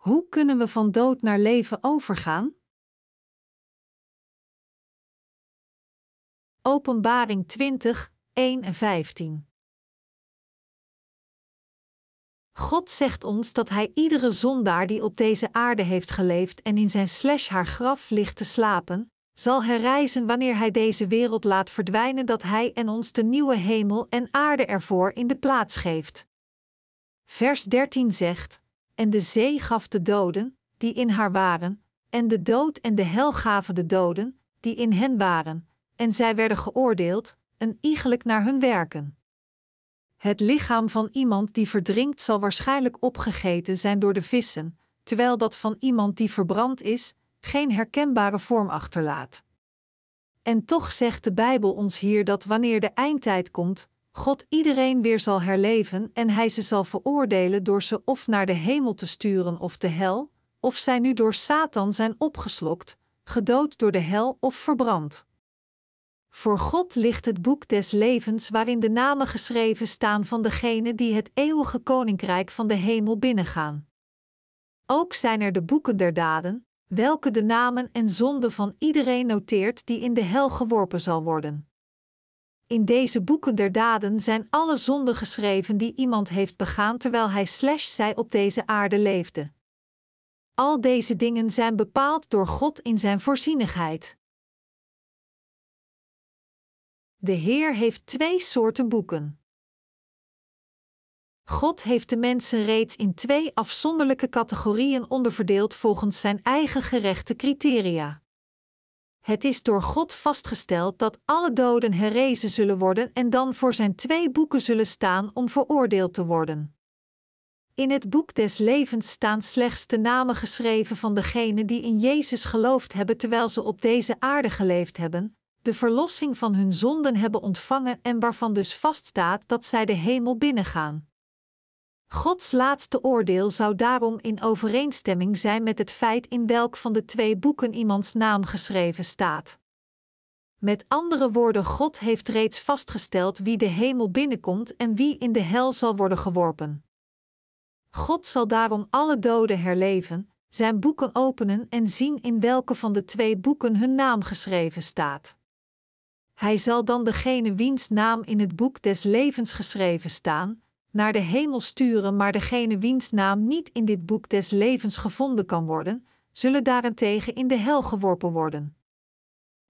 Hoe kunnen we van dood naar leven overgaan? Openbaring 20, 1 en 15. God zegt ons dat Hij iedere zondaar die op deze aarde heeft geleefd en in zijn slash haar graf ligt te slapen, zal herrijzen wanneer Hij deze wereld laat verdwijnen, dat Hij en ons de nieuwe hemel en aarde ervoor in de plaats geeft. Vers 13 zegt: En de zee gaf de doden, die in haar waren, en de dood en de hel gaven de doden, die in hen waren, en zij werden geoordeeld, een iegelijk naar hun werken. Het lichaam van iemand die verdrinkt zal waarschijnlijk opgegeten zijn door de vissen, terwijl dat van iemand die verbrand is, geen herkenbare vorm achterlaat. En toch zegt de Bijbel ons hier dat wanneer de eindtijd komt, God iedereen weer zal herleven en hij ze zal veroordelen door ze of naar de hemel te sturen of de hel, of zij nu door Satan zijn opgeslokt, gedood door de hel of verbrand. Voor God ligt het boek des levens waarin de namen geschreven staan van degenen die het eeuwige koninkrijk van de hemel binnengaan. Ook zijn er de boeken der daden, welke de namen en zonden van iedereen noteert die in de hel geworpen zal worden. In deze boeken der daden zijn alle zonden geschreven die iemand heeft begaan terwijl hij slash zij op deze aarde leefde. Al deze dingen zijn bepaald door God in zijn voorzienigheid. De Heer heeft twee soorten boeken. God heeft de mensen reeds in twee afzonderlijke categorieën onderverdeeld volgens zijn eigen gerechte criteria. Het is door God vastgesteld dat alle doden herrezen zullen worden en dan voor zijn twee boeken zullen staan om veroordeeld te worden. In het boek des levens staan slechts de namen geschreven van degenen die in Jezus geloofd hebben terwijl ze op deze aarde geleefd hebben, de verlossing van hun zonden hebben ontvangen en waarvan dus vaststaat dat zij de hemel binnengaan. Gods laatste oordeel zou daarom in overeenstemming zijn met het feit in welk van de twee boeken iemands naam geschreven staat. Met andere woorden, God heeft reeds vastgesteld wie de hemel binnenkomt en wie in de hel zal worden geworpen. God zal daarom alle doden herleven, zijn boeken openen en zien in welke van de twee boeken hun naam geschreven staat. Hij zal dan degene wiens naam in het boek des levens geschreven staan, naar de hemel sturen, maar degene wiens naam niet in dit boek des levens gevonden kan worden, zullen daarentegen in de hel geworpen worden.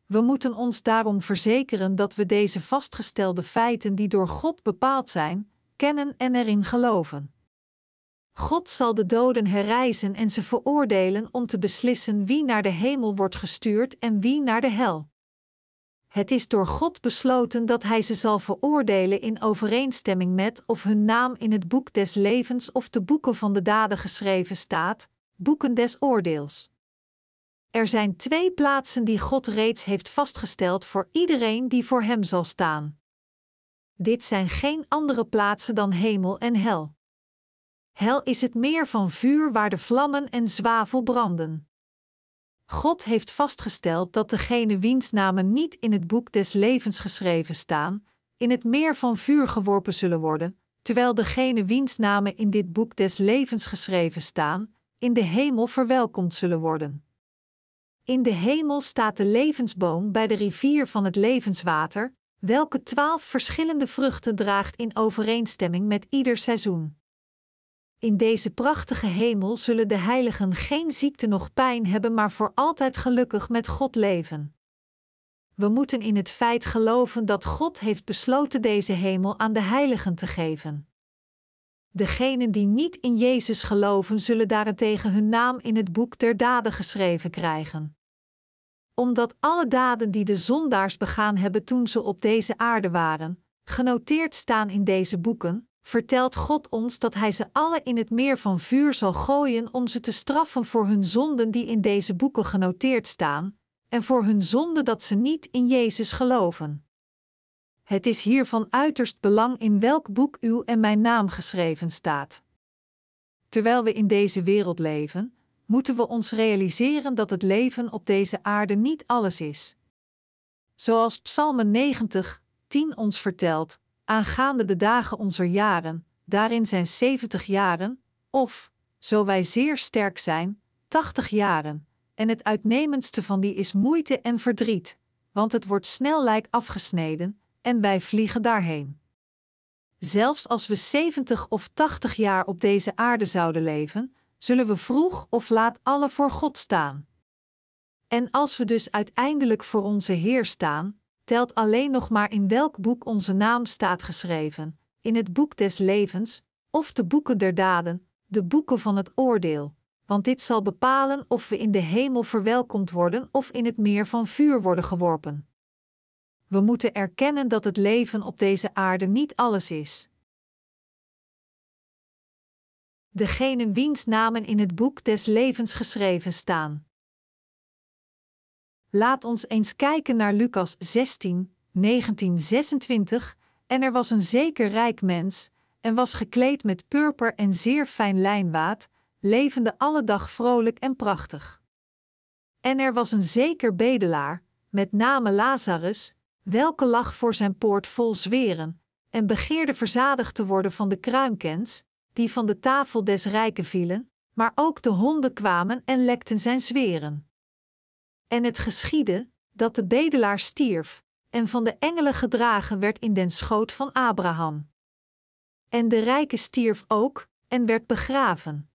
We moeten ons daarom verzekeren dat we deze vastgestelde feiten die door God bepaald zijn, kennen en erin geloven. God zal de doden herrijzen en ze veroordelen om te beslissen wie naar de hemel wordt gestuurd en wie naar de hel. Het is door God besloten dat Hij ze zal veroordelen in overeenstemming met of hun naam in het boek des levens of de boeken van de daden geschreven staat, boeken des oordeels. Er zijn twee plaatsen die God reeds heeft vastgesteld voor iedereen die voor Hem zal staan. Dit zijn geen andere plaatsen dan hemel en hel. Hel is het meer van vuur waar de vlammen en zwavel branden. God heeft vastgesteld dat degene wiens namen niet in het boek des levens geschreven staan, in het meer van vuur geworpen zullen worden, terwijl degene wiens namen in dit boek des levens geschreven staan, in de hemel verwelkomd zullen worden. In de hemel staat de levensboom bij de rivier van het levenswater, welke twaalf verschillende vruchten draagt in overeenstemming met ieder seizoen. In deze prachtige hemel zullen de heiligen geen ziekte noch pijn hebben, maar voor altijd gelukkig met God leven. We moeten in het feit geloven dat God heeft besloten deze hemel aan de heiligen te geven. Degenen die niet in Jezus geloven, zullen daarentegen hun naam in het boek der daden geschreven krijgen. Omdat alle daden die de zondaars begaan hebben toen ze op deze aarde waren, genoteerd staan in deze boeken, vertelt God ons dat Hij ze alle in het meer van vuur zal gooien om ze te straffen voor hun zonden die in deze boeken genoteerd staan, en voor hun zonde dat ze niet in Jezus geloven. Het is hier van uiterst belang in welk boek uw en mijn naam geschreven staat. Terwijl we in deze wereld leven, moeten we ons realiseren dat het leven op deze aarde niet alles is. Zoals Psalm 90, 10 ons vertelt, aangaande de dagen onze jaren, daarin zijn zeventig jaren, of zo wij zeer sterk zijn, tachtig jaren, en het uitnemendste van die is moeite en verdriet, want het wordt snel lijk afgesneden, en wij vliegen daarheen. Zelfs als we zeventig of tachtig jaar op deze aarde zouden leven, zullen we vroeg of laat alle voor God staan. En als we dus uiteindelijk voor onze Heer staan, telt alleen nog maar in welk boek onze naam staat geschreven: in het boek des levens, of de boeken der daden, de boeken van het oordeel, want dit zal bepalen of we in de hemel verwelkomd worden of in het meer van vuur worden geworpen. We moeten erkennen dat het leven op deze aarde niet alles is. Degene wiens namen in het boek des levens geschreven staan. Laat ons eens kijken naar Lucas 16, 1926. En er was een zeker rijk mens, en was gekleed met purper en zeer fijn lijnwaad, levende alle dag vrolijk en prachtig. En er was een zeker bedelaar, met name Lazarus, welke lag voor zijn poort vol zweren, en begeerde verzadigd te worden van de kruimkens, die van de tafel des rijken vielen, maar ook de honden kwamen en lekten zijn zweren. En het geschiedde, dat de bedelaar stierf, en van de engelen gedragen werd in den schoot van Abraham. En de rijke stierf ook, en werd begraven.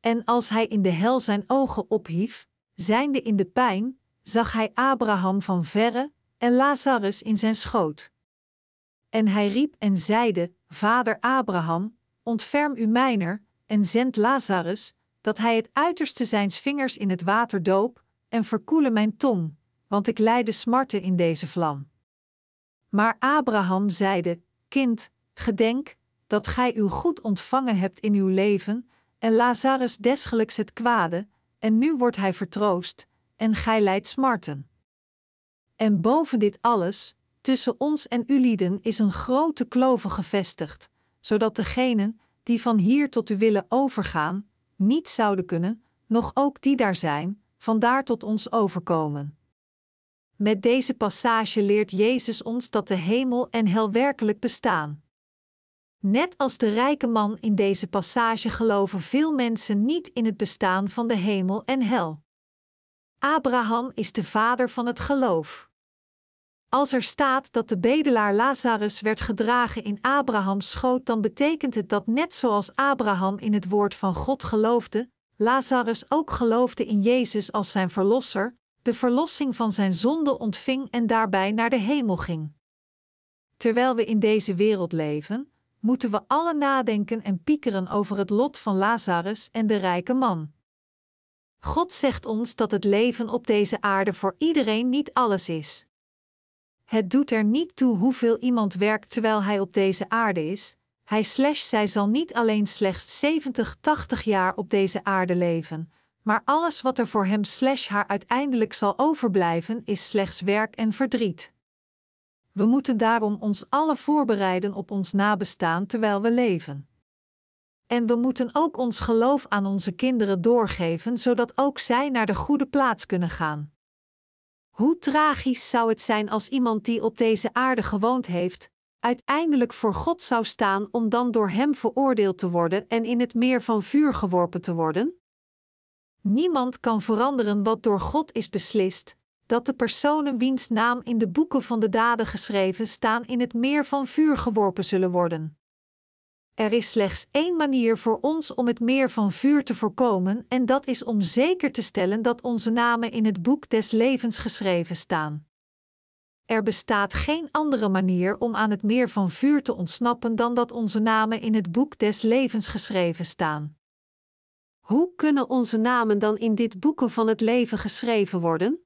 En als hij in de hel zijn ogen ophief, zijnde in de pijn, zag hij Abraham van verre en Lazarus in zijn schoot. En hij riep en zeide: Vader Abraham, ontferm u mijner, en zend Lazarus, dat hij het uiterste zijns vingers in het water doop, en verkoele mijn tong, want ik lijde smarten in deze vlam. Maar Abraham zeide: Kind, gedenk dat gij uw goed ontvangen hebt in uw leven, en Lazarus desgelijks het kwade, en nu wordt hij vertroost, en gij lijdt smarten. En boven dit alles, tussen ons en ulieden is een grote klove gevestigd, zodat degenen, die van hier tot u willen overgaan, niet zouden kunnen, nog ook die daar zijn, vandaar tot ons overkomen. Met deze passage leert Jezus ons dat de hemel en hel werkelijk bestaan. Net als de rijke man in deze passage geloven veel mensen niet in het bestaan van de hemel en hel. Abraham is de vader van het geloof. Als er staat dat de bedelaar Lazarus werd gedragen in Abrahams schoot, dan betekent het dat net zoals Abraham in het woord van God geloofde, Lazarus ook geloofde in Jezus als zijn verlosser, de verlossing van zijn zonde ontving en daarbij naar de hemel ging. Terwijl we in deze wereld leven, moeten we alle nadenken en piekeren over het lot van Lazarus en de rijke man. God zegt ons dat het leven op deze aarde voor iedereen niet alles is. Het doet er niet toe hoeveel iemand werkt terwijl hij op deze aarde is. Hij slash zij zal niet alleen slechts 70, 80 jaar op deze aarde leven, maar alles wat er voor hem slash haar uiteindelijk zal overblijven is slechts werk en verdriet. We moeten daarom ons alle voorbereiden op ons nabestaan terwijl we leven. En we moeten ook ons geloof aan onze kinderen doorgeven, zodat ook zij naar de goede plaats kunnen gaan. Hoe tragisch zou het zijn als iemand die op deze aarde gewoond heeft, uiteindelijk voor God zou staan om dan door Hem veroordeeld te worden en in het meer van vuur geworpen te worden? Niemand kan veranderen wat door God is beslist, dat de personen wiens naam in de boeken van de daden geschreven staan in het meer van vuur geworpen zullen worden. Er is slechts één manier voor ons om het meer van vuur te voorkomen, en dat is om zeker te stellen dat onze namen in het boek des levens geschreven staan. Er bestaat geen andere manier om aan het meer van vuur te ontsnappen dan dat onze namen in het boek des levens geschreven staan. Hoe kunnen onze namen dan in dit boeken van het leven geschreven worden?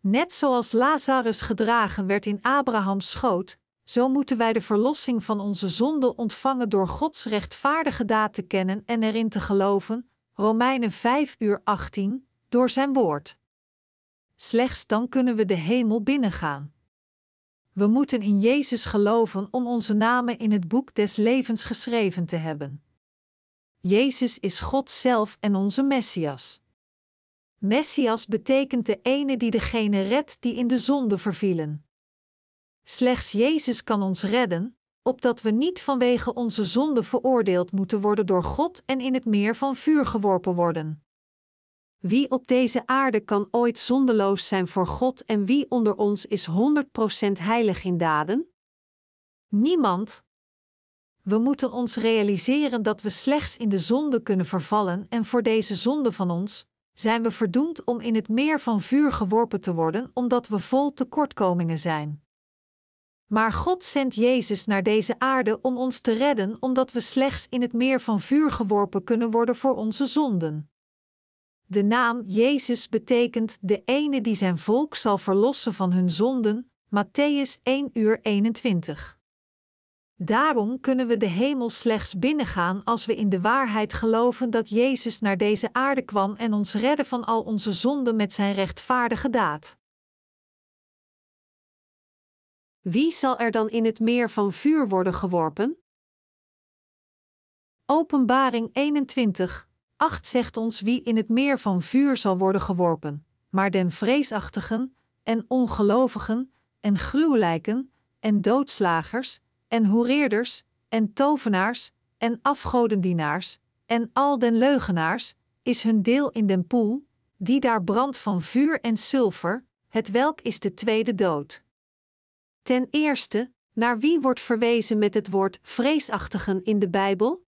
Net zoals Lazarus gedragen werd in Abrahams schoot, zo moeten wij de verlossing van onze zonde ontvangen door Gods rechtvaardige daad te kennen en erin te geloven. Romeinen 5 uur 18, door zijn woord. Slechts dan kunnen we de hemel binnengaan. We moeten in Jezus geloven om onze namen in het boek des levens geschreven te hebben. Jezus is God zelf en onze Messias. Messias betekent de ene die degene redt die in de zonde vervielen. Slechts Jezus kan ons redden, opdat we niet vanwege onze zonde veroordeeld moeten worden door God en in het meer van vuur geworpen worden. Wie op deze aarde kan ooit zondeloos zijn voor God en wie onder ons is 100% heilig in daden? Niemand. We moeten ons realiseren dat we slechts in de zonde kunnen vervallen en voor deze zonde van ons zijn we verdoemd om in het meer van vuur geworpen te worden omdat we vol tekortkomingen zijn. Maar God zendt Jezus naar deze aarde om ons te redden, omdat we slechts in het meer van vuur geworpen kunnen worden voor onze zonden. De naam Jezus betekent de ene die zijn volk zal verlossen van hun zonden, Matthäus 1 uur 21. Daarom kunnen we de hemel slechts binnengaan als we in de waarheid geloven dat Jezus naar deze aarde kwam en ons redde van al onze zonden met zijn rechtvaardige daad. Wie zal er dan in het meer van vuur worden geworpen? Openbaring 21, 8 zegt ons wie in het meer van vuur zal worden geworpen, maar den vreesachtigen, en ongelovigen, en gruwelijken, en doodslagers, en hoereerders, en tovenaars, en afgodendienaars, en al den leugenaars, is hun deel in den poel, die daar brandt van vuur en zilver, het welk is de tweede dood. Ten eerste, naar wie wordt verwezen met het woord vreesachtigen in de Bijbel?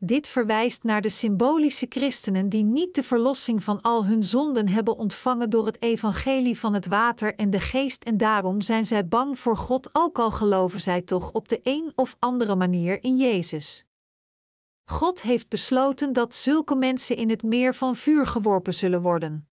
Dit verwijst naar de symbolische christenen die niet de verlossing van al hun zonden hebben ontvangen door het evangelie van het water en de geest en daarom zijn zij bang voor God ook al geloven zij toch op de een of andere manier in Jezus. God heeft besloten dat zulke mensen in het meer van vuur geworpen zullen worden.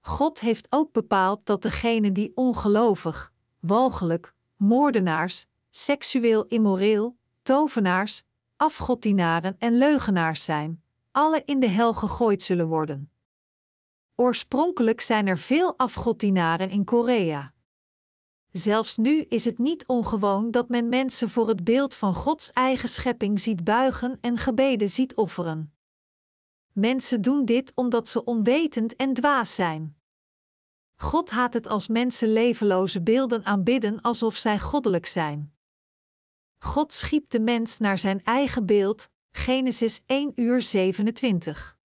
God heeft ook bepaald dat degenen die ongelovig, walgelijk, moordenaars, seksueel immoreel, tovenaars, afgoddienaren en leugenaars zijn, alle in de hel gegooid zullen worden. Oorspronkelijk zijn er veel afgoddienaren in Korea. Zelfs nu is het niet ongewoon dat men mensen voor het beeld van Gods eigen schepping ziet buigen en gebeden ziet offeren. Mensen doen dit omdat ze onwetend en dwaas zijn. God haat het als mensen levenloze beelden aanbidden alsof zij goddelijk zijn. God schiep de mens naar zijn eigen beeld, Genesis 1 uur 27.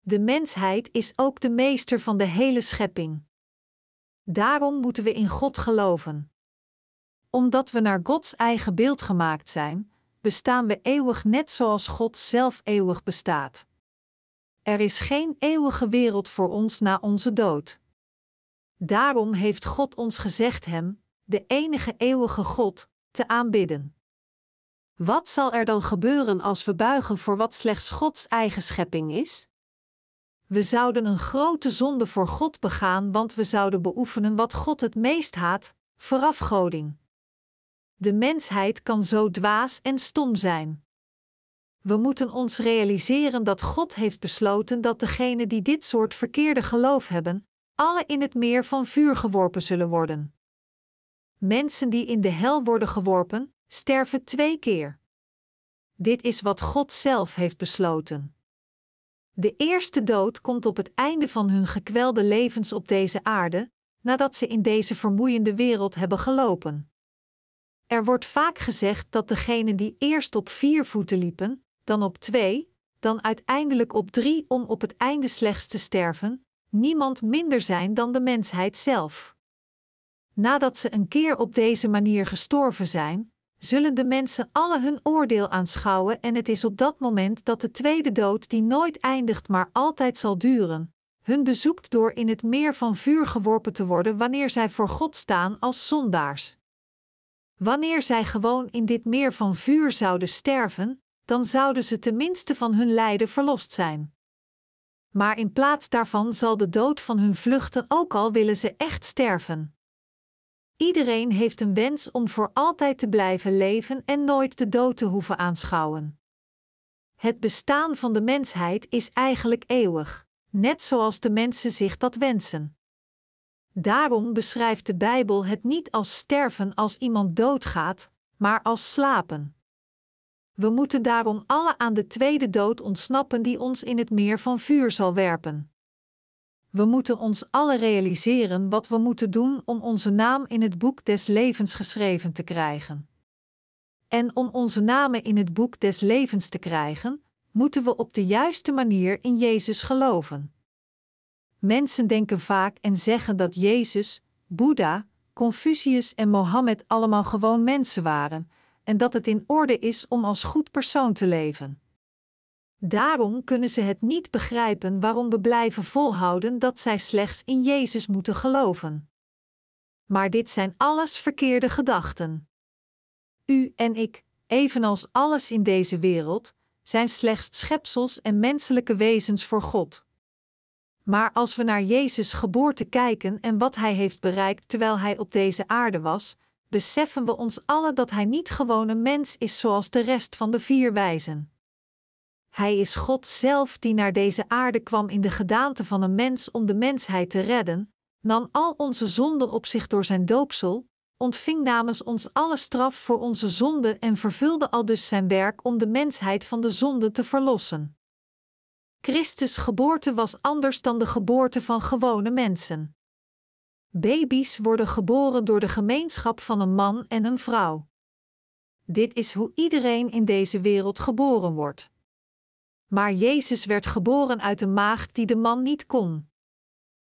De mensheid is ook de meester van de hele schepping. Daarom moeten we in God geloven. Omdat we naar Gods eigen beeld gemaakt zijn, bestaan we eeuwig net zoals God zelf eeuwig bestaat. Er is geen eeuwige wereld voor ons na onze dood. Daarom heeft God ons gezegd Hem, de enige eeuwige God, te aanbidden. Wat zal er dan gebeuren als we buigen voor wat slechts Gods eigen schepping is? We zouden een grote zonde voor God begaan, want we zouden beoefenen wat God het meest haat: verafgoding. De mensheid kan zo dwaas en stom zijn. We moeten ons realiseren dat God heeft besloten dat degenen die dit soort verkeerde geloof hebben, alle in het meer van vuur geworpen zullen worden. Mensen die in de hel worden geworpen, sterven twee keer. Dit is wat God zelf heeft besloten. De eerste dood komt op het einde van hun gekwelde levens op deze aarde, nadat ze in deze vermoeiende wereld hebben gelopen. Er wordt vaak gezegd dat degenen die eerst op vier voeten liepen, dan op twee, dan uiteindelijk op drie om op het einde slechts te sterven, niemand minder zijn dan de mensheid zelf. Nadat ze een keer op deze manier gestorven zijn, zullen de mensen alle hun oordeel aanschouwen en het is op dat moment dat de tweede dood die nooit eindigt maar altijd zal duren, hun bezoekt door in het meer van vuur geworpen te worden wanneer zij voor God staan als zondaars. Wanneer zij gewoon in dit meer van vuur zouden sterven, dan zouden ze tenminste van hun lijden verlost zijn. Maar in plaats daarvan zal de dood van hun vluchten ook al willen ze echt sterven. Iedereen heeft een wens om voor altijd te blijven leven en nooit de dood te hoeven aanschouwen. Het bestaan van de mensheid is eigenlijk eeuwig, net zoals de mensen zich dat wensen. Daarom beschrijft de Bijbel het niet als sterven als iemand doodgaat, maar als slapen. We moeten daarom alle aan de tweede dood ontsnappen die ons in het meer van vuur zal werpen. We moeten ons alle realiseren wat we moeten doen om onze naam in het boek des levens geschreven te krijgen. En om onze namen in het boek des levens te krijgen, moeten we op de juiste manier in Jezus geloven. Mensen denken vaak en zeggen dat Jezus, Boeddha, Confucius en Mohammed allemaal gewoon mensen waren, en dat het in orde is om als goed persoon te leven. Daarom kunnen ze het niet begrijpen waarom we blijven volhouden dat zij slechts in Jezus moeten geloven. Maar dit zijn alles verkeerde gedachten. U en ik, evenals alles in deze wereld, zijn slechts schepsels en menselijke wezens voor God. Maar als we naar Jezus' geboorte kijken en wat Hij heeft bereikt terwijl Hij op deze aarde was, beseffen we ons allen dat Hij niet gewoon een mens is zoals de rest van de vier wijzen. Hij is God zelf die naar deze aarde kwam in de gedaante van een mens om de mensheid te redden, nam al onze zonden op zich door zijn doopsel, ontving namens ons alle straf voor onze zonden en vervulde al dus zijn werk om de mensheid van de zonde te verlossen. Christus' geboorte was anders dan de geboorte van gewone mensen. Baby's worden geboren door de gemeenschap van een man en een vrouw. Dit is hoe iedereen in deze wereld geboren wordt. Maar Jezus werd geboren uit een maagd die de man niet kon.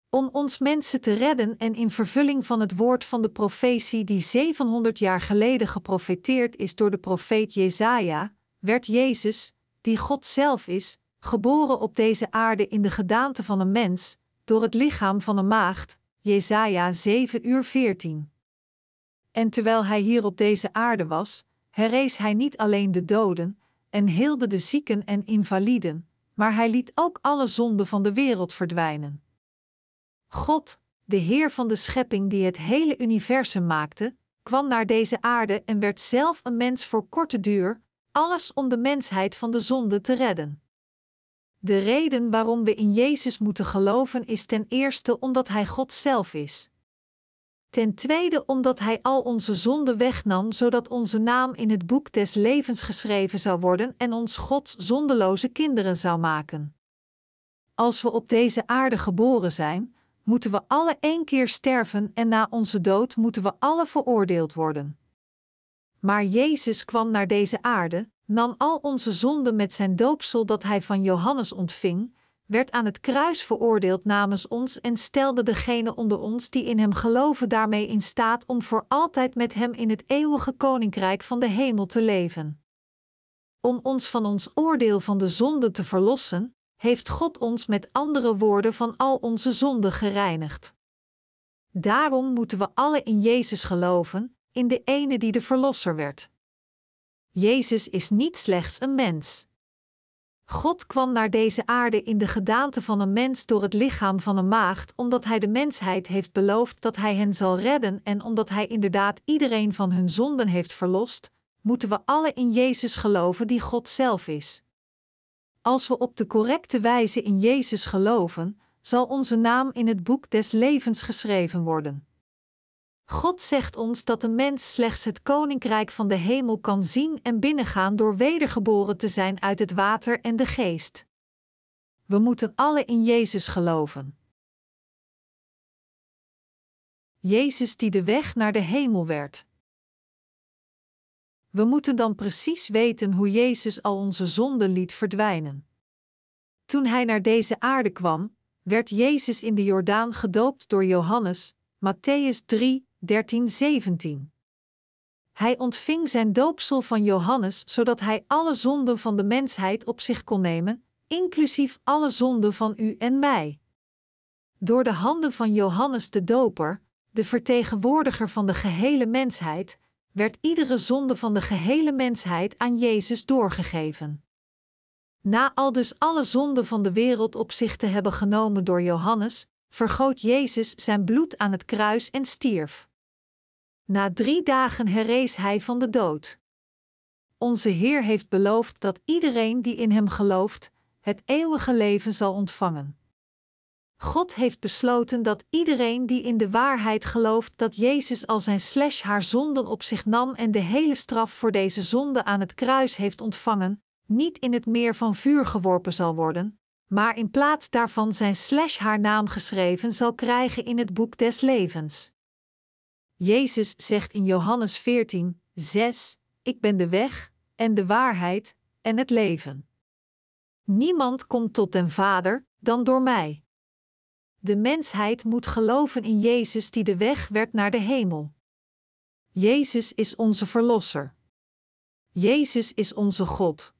Om ons mensen te redden en in vervulling van het woord van de profetie die 700 jaar geleden geprofeteerd is door de profeet Jezaja, werd Jezus, die God zelf is, geboren op deze aarde in de gedaante van een mens, door het lichaam van een maagd, Jesaja 7 uur 14. En terwijl hij hier op deze aarde was, herrees hij niet alleen de doden, en heelde de zieken en invaliden, maar hij liet ook alle zonden van de wereld verdwijnen. God, de Heer van de schepping die het hele universum maakte, kwam naar deze aarde en werd zelf een mens voor korte duur, alles om de mensheid van de zonde te redden. De reden waarom we in Jezus moeten geloven is ten eerste omdat Hij God zelf is. Ten tweede omdat Hij al onze zonden wegnam, zodat onze naam in het boek des levens geschreven zou worden en ons Gods zondeloze kinderen zou maken. Als we op deze aarde geboren zijn, moeten we alle één keer sterven en na onze dood moeten we alle veroordeeld worden. Maar Jezus kwam naar deze aarde, nam al onze zonden met zijn doopsel dat hij van Johannes ontving, werd aan het kruis veroordeeld namens ons en stelde degene onder ons die in hem geloven daarmee in staat om voor altijd met hem in het eeuwige koninkrijk van de hemel te leven. Om ons van ons oordeel van de zonde te verlossen, heeft God ons met andere woorden van al onze zonden gereinigd. Daarom moeten we alle in Jezus geloven, in de ene die de Verlosser werd. Jezus is niet slechts een mens. God kwam naar deze aarde in de gedaante van een mens door het lichaam van een maagd, omdat Hij de mensheid heeft beloofd dat Hij hen zal redden en omdat Hij inderdaad iedereen van hun zonden heeft verlost, moeten we alle in Jezus geloven die God zelf is. Als we op de correcte wijze in Jezus geloven, zal onze naam in het boek des levens geschreven worden. God zegt ons dat de mens slechts het koninkrijk van de hemel kan zien en binnengaan door wedergeboren te zijn uit het water en de geest. We moeten alle in Jezus geloven. Jezus die de weg naar de hemel werd. We moeten dan precies weten hoe Jezus al onze zonden liet verdwijnen. Toen hij naar deze aarde kwam, werd Jezus in de Jordaan gedoopt door Johannes, Matthäus 3, 13, 17. Hij ontving zijn doopsel van Johannes zodat hij alle zonden van de mensheid op zich kon nemen, inclusief alle zonden van u en mij. Door de handen van Johannes de Doper, de vertegenwoordiger van de gehele mensheid, werd iedere zonde van de gehele mensheid aan Jezus doorgegeven. Na al dus alle zonden van de wereld op zich te hebben genomen door Johannes, vergoot Jezus zijn bloed aan het kruis en stierf. Na drie dagen herrees hij van de dood. Onze Heer heeft beloofd dat iedereen die in Hem gelooft, het eeuwige leven zal ontvangen. God heeft besloten dat iedereen die in de waarheid gelooft dat Jezus al zijn slash haar zonden op zich nam en de hele straf voor deze zonde aan het kruis heeft ontvangen, niet in het meer van vuur geworpen zal worden, maar in plaats daarvan zijn slash haar naam geschreven zal krijgen in het boek des levens. Jezus zegt in Johannes 14, 6: Ik ben de weg, en de waarheid, en het leven. Niemand komt tot den Vader dan door mij. De mensheid moet geloven in Jezus die de weg werd naar de hemel. Jezus is onze Verlosser. Jezus is onze God.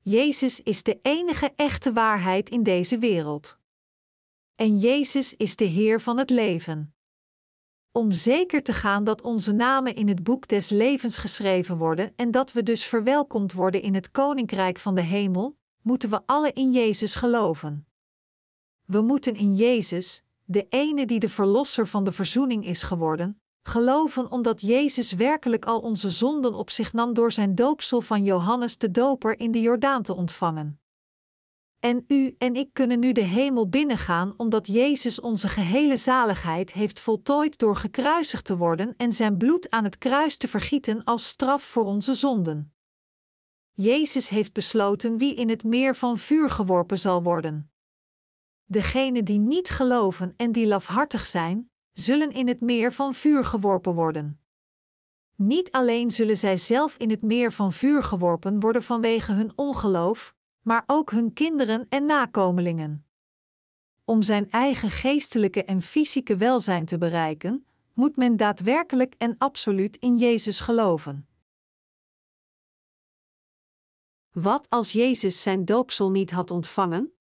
Jezus is de enige echte waarheid in deze wereld. En Jezus is de Heer van het leven. Om zeker te gaan dat onze namen in het boek des levens geschreven worden en dat we dus verwelkomd worden in het koninkrijk van de hemel, moeten we alle in Jezus geloven. We moeten in Jezus, de ene die de verlosser van de verzoening is geworden, geloven omdat Jezus werkelijk al onze zonden op zich nam door zijn doopsel van Johannes de Doper in de Jordaan te ontvangen. En u en ik kunnen nu de hemel binnengaan omdat Jezus onze gehele zaligheid heeft voltooid door gekruisigd te worden en zijn bloed aan het kruis te vergieten als straf voor onze zonden. Jezus heeft besloten wie in het meer van vuur geworpen zal worden. Degenen die niet geloven en die lafhartig zijn, zullen in het meer van vuur geworpen worden. Niet alleen zullen zij zelf in het meer van vuur geworpen worden vanwege hun ongeloof, maar ook hun kinderen en nakomelingen. Om zijn eigen geestelijke en fysieke welzijn te bereiken, moet men daadwerkelijk en absoluut in Jezus geloven. Wat als Jezus zijn doopsel niet had ontvangen?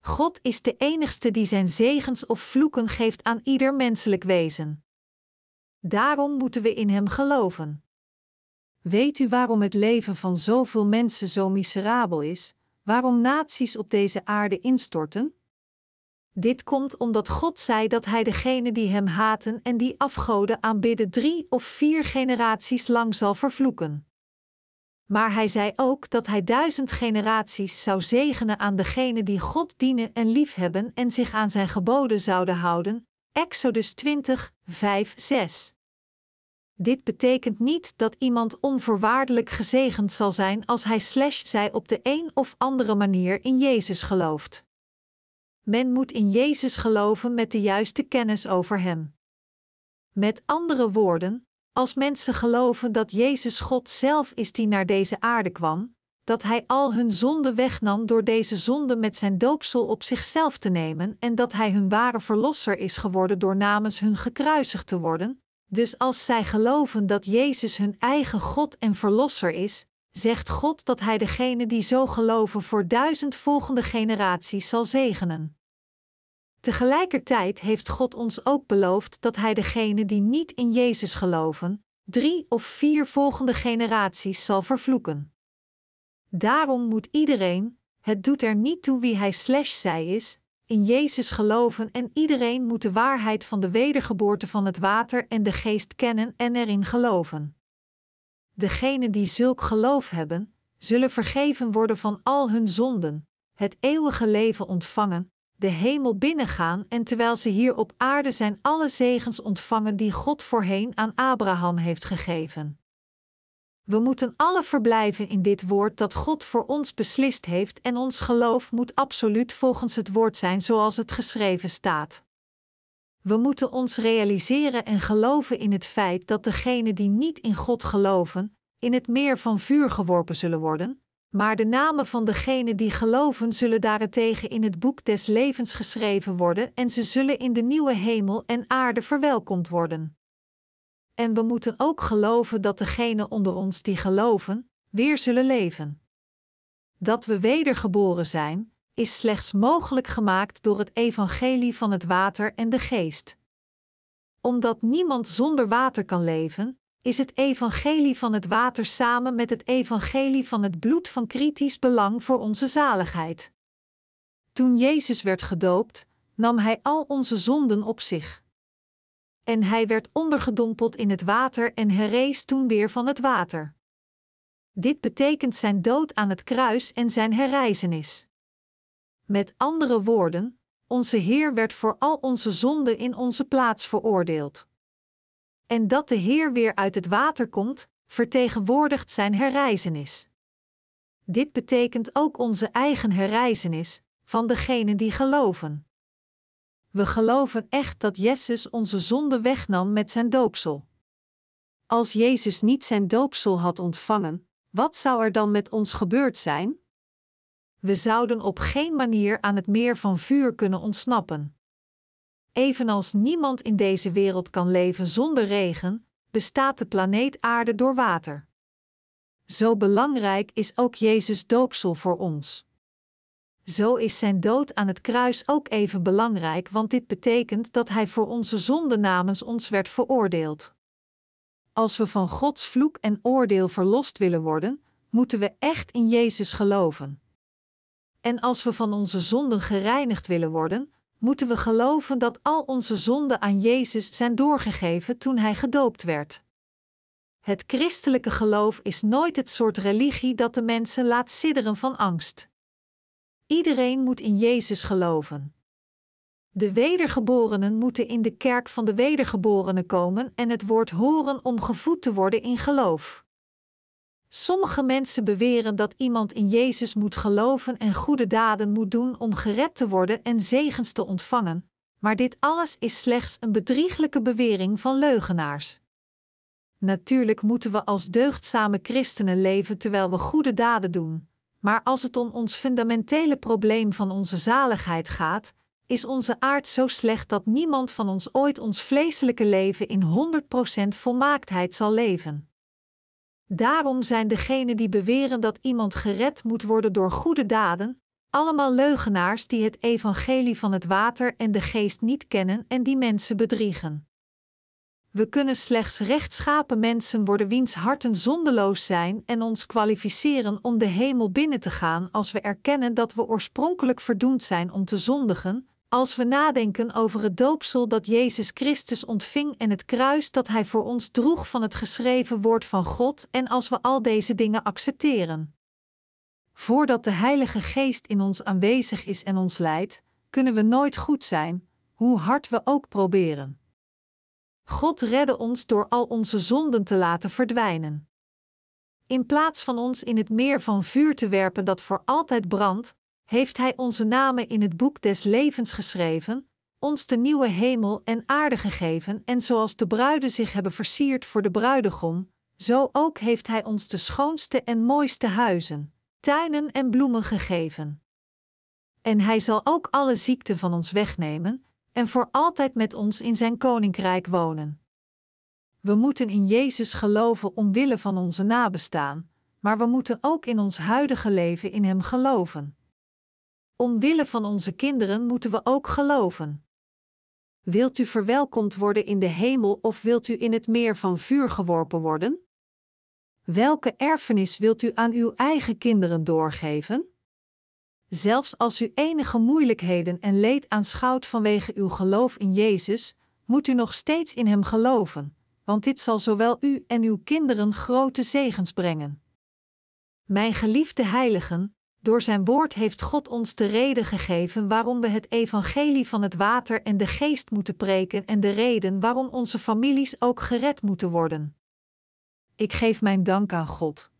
God is de enigste die zijn zegens of vloeken geeft aan ieder menselijk wezen. Daarom moeten we in Hem geloven. Weet u waarom het leven van zoveel mensen zo miserabel is, waarom naties op deze aarde instorten? Dit komt omdat God zei dat Hij degenen die Hem haten en die afgoden aanbidden drie of vier generaties lang zal vervloeken. Maar hij zei ook dat hij duizend generaties zou zegenen aan degenen die God dienen en liefhebben en zich aan zijn geboden zouden houden. Exodus 20, 5, 6. Dit betekent niet dat iemand onvoorwaardelijk gezegend zal zijn als hij slash zij op de een of andere manier in Jezus gelooft. Men moet in Jezus geloven met de juiste kennis over Hem. Met andere woorden, als mensen geloven dat Jezus God zelf is die naar deze aarde kwam, dat Hij al hun zonden wegnam door deze zonde met zijn doopsel op zichzelf te nemen en dat Hij hun ware verlosser is geworden door namens hun gekruisigd te worden, dus als zij geloven dat Jezus hun eigen God en verlosser is, zegt God dat Hij degene die zo geloven voor duizend volgende generaties zal zegenen. Tegelijkertijd heeft God ons ook beloofd dat Hij degenen die niet in Jezus geloven, drie of vier volgende generaties zal vervloeken. Daarom moet iedereen, het doet er niet toe wie hij slash zij is, in Jezus geloven en iedereen moet de waarheid van de wedergeboorte van het water en de geest kennen en erin geloven. Degenen die zulk geloof hebben, zullen vergeven worden van al hun zonden, het eeuwige leven ontvangen de hemel binnengaan en terwijl ze hier op aarde zijn alle zegens ontvangen die God voorheen aan Abraham heeft gegeven. We moeten alle verblijven in dit woord dat God voor ons beslist heeft en ons geloof moet absoluut volgens het woord zijn zoals het geschreven staat. We moeten ons realiseren en geloven in het feit dat degenen die niet in God geloven, in het meer van vuur geworpen zullen worden, maar de namen van degenen die geloven zullen daarentegen in het boek des levens geschreven worden en ze zullen in de nieuwe hemel en aarde verwelkomd worden. En we moeten ook geloven dat degenen onder ons die geloven, weer zullen leven. Dat we wedergeboren zijn, is slechts mogelijk gemaakt door het evangelie van het water en de geest. Omdat niemand zonder water kan leven, is het evangelie van het water samen met het evangelie van het bloed van kritisch belang voor onze zaligheid. Toen Jezus werd gedoopt, nam Hij al onze zonden op zich. En Hij werd ondergedompeld in het water en herrees toen weer van het water. Dit betekent zijn dood aan het kruis en zijn herrijzenis. Met andere woorden, onze Heer werd voor al onze zonden in onze plaats veroordeeld. En dat de Heer weer uit het water komt, vertegenwoordigt zijn herrijzenis. Dit betekent ook onze eigen herrijzenis, van degenen die geloven. We geloven echt dat Jezus onze zonde wegnam met zijn doopsel. Als Jezus niet zijn doopsel had ontvangen, wat zou er dan met ons gebeurd zijn? We zouden op geen manier aan het meer van vuur kunnen ontsnappen. Evenals niemand in deze wereld kan leven zonder regen, bestaat de planeet Aarde door water. Zo belangrijk is ook Jezus doopsel voor ons. Zo is zijn dood aan het kruis ook even belangrijk, want dit betekent dat hij voor onze zonde namens ons werd veroordeeld. Als we van Gods vloek en oordeel verlost willen worden, moeten we echt in Jezus geloven. En als we van onze zonden gereinigd willen worden, moeten we geloven dat al onze zonden aan Jezus zijn doorgegeven toen Hij gedoopt werd. Het christelijke geloof is nooit het soort religie dat de mensen laat sidderen van angst. Iedereen moet in Jezus geloven. De wedergeborenen moeten in de kerk van de wedergeborenen komen en het woord horen om gevoed te worden in geloof. Sommige mensen beweren dat iemand in Jezus moet geloven en goede daden moet doen om gered te worden en zegens te ontvangen, maar dit alles is slechts een bedrieglijke bewering van leugenaars. Natuurlijk moeten we als deugdzame christenen leven terwijl we goede daden doen, maar als het om ons fundamentele probleem van onze zaligheid gaat, is onze aard zo slecht dat niemand van ons ooit ons vleeselijke leven in 100% volmaaktheid zal leven. Daarom zijn degenen die beweren dat iemand gered moet worden door goede daden, allemaal leugenaars die het evangelie van het water en de geest niet kennen en die mensen bedriegen. We kunnen slechts rechtschapen mensen worden wiens harten zondeloos zijn en ons kwalificeren om de hemel binnen te gaan als we erkennen dat we oorspronkelijk verdoemd zijn om te zondigen, als we nadenken over het doopsel dat Jezus Christus ontving en het kruis dat Hij voor ons droeg van het geschreven woord van God en als we al deze dingen accepteren. Voordat de Heilige Geest in ons aanwezig is en ons leidt, kunnen we nooit goed zijn, hoe hard we ook proberen. God redde ons door al onze zonden te laten verdwijnen. In plaats van ons in het meer van vuur te werpen dat voor altijd brandt, heeft Hij onze namen in het boek des levens geschreven, ons de nieuwe hemel en aarde gegeven en zoals de bruiden zich hebben versierd voor de bruidegom, zo ook heeft Hij ons de schoonste en mooiste huizen, tuinen en bloemen gegeven. En Hij zal ook alle ziekte van ons wegnemen en voor altijd met ons in Zijn koninkrijk wonen. We moeten in Jezus geloven omwille van onze nabestaan, maar we moeten ook in ons huidige leven in Hem geloven. Omwille van onze kinderen moeten we ook geloven. Wilt u verwelkomd worden in de hemel of wilt u in het meer van vuur geworpen worden? Welke erfenis wilt u aan uw eigen kinderen doorgeven? Zelfs als u enige moeilijkheden en leed aanschouwt vanwege uw geloof in Jezus, moet u nog steeds in Hem geloven, want dit zal zowel u en uw kinderen grote zegens brengen. Mijn geliefde heiligen, door zijn woord heeft God ons de reden gegeven waarom we het evangelie van het water en de geest moeten preken en de reden waarom onze families ook gered moeten worden. Ik geef mijn dank aan God.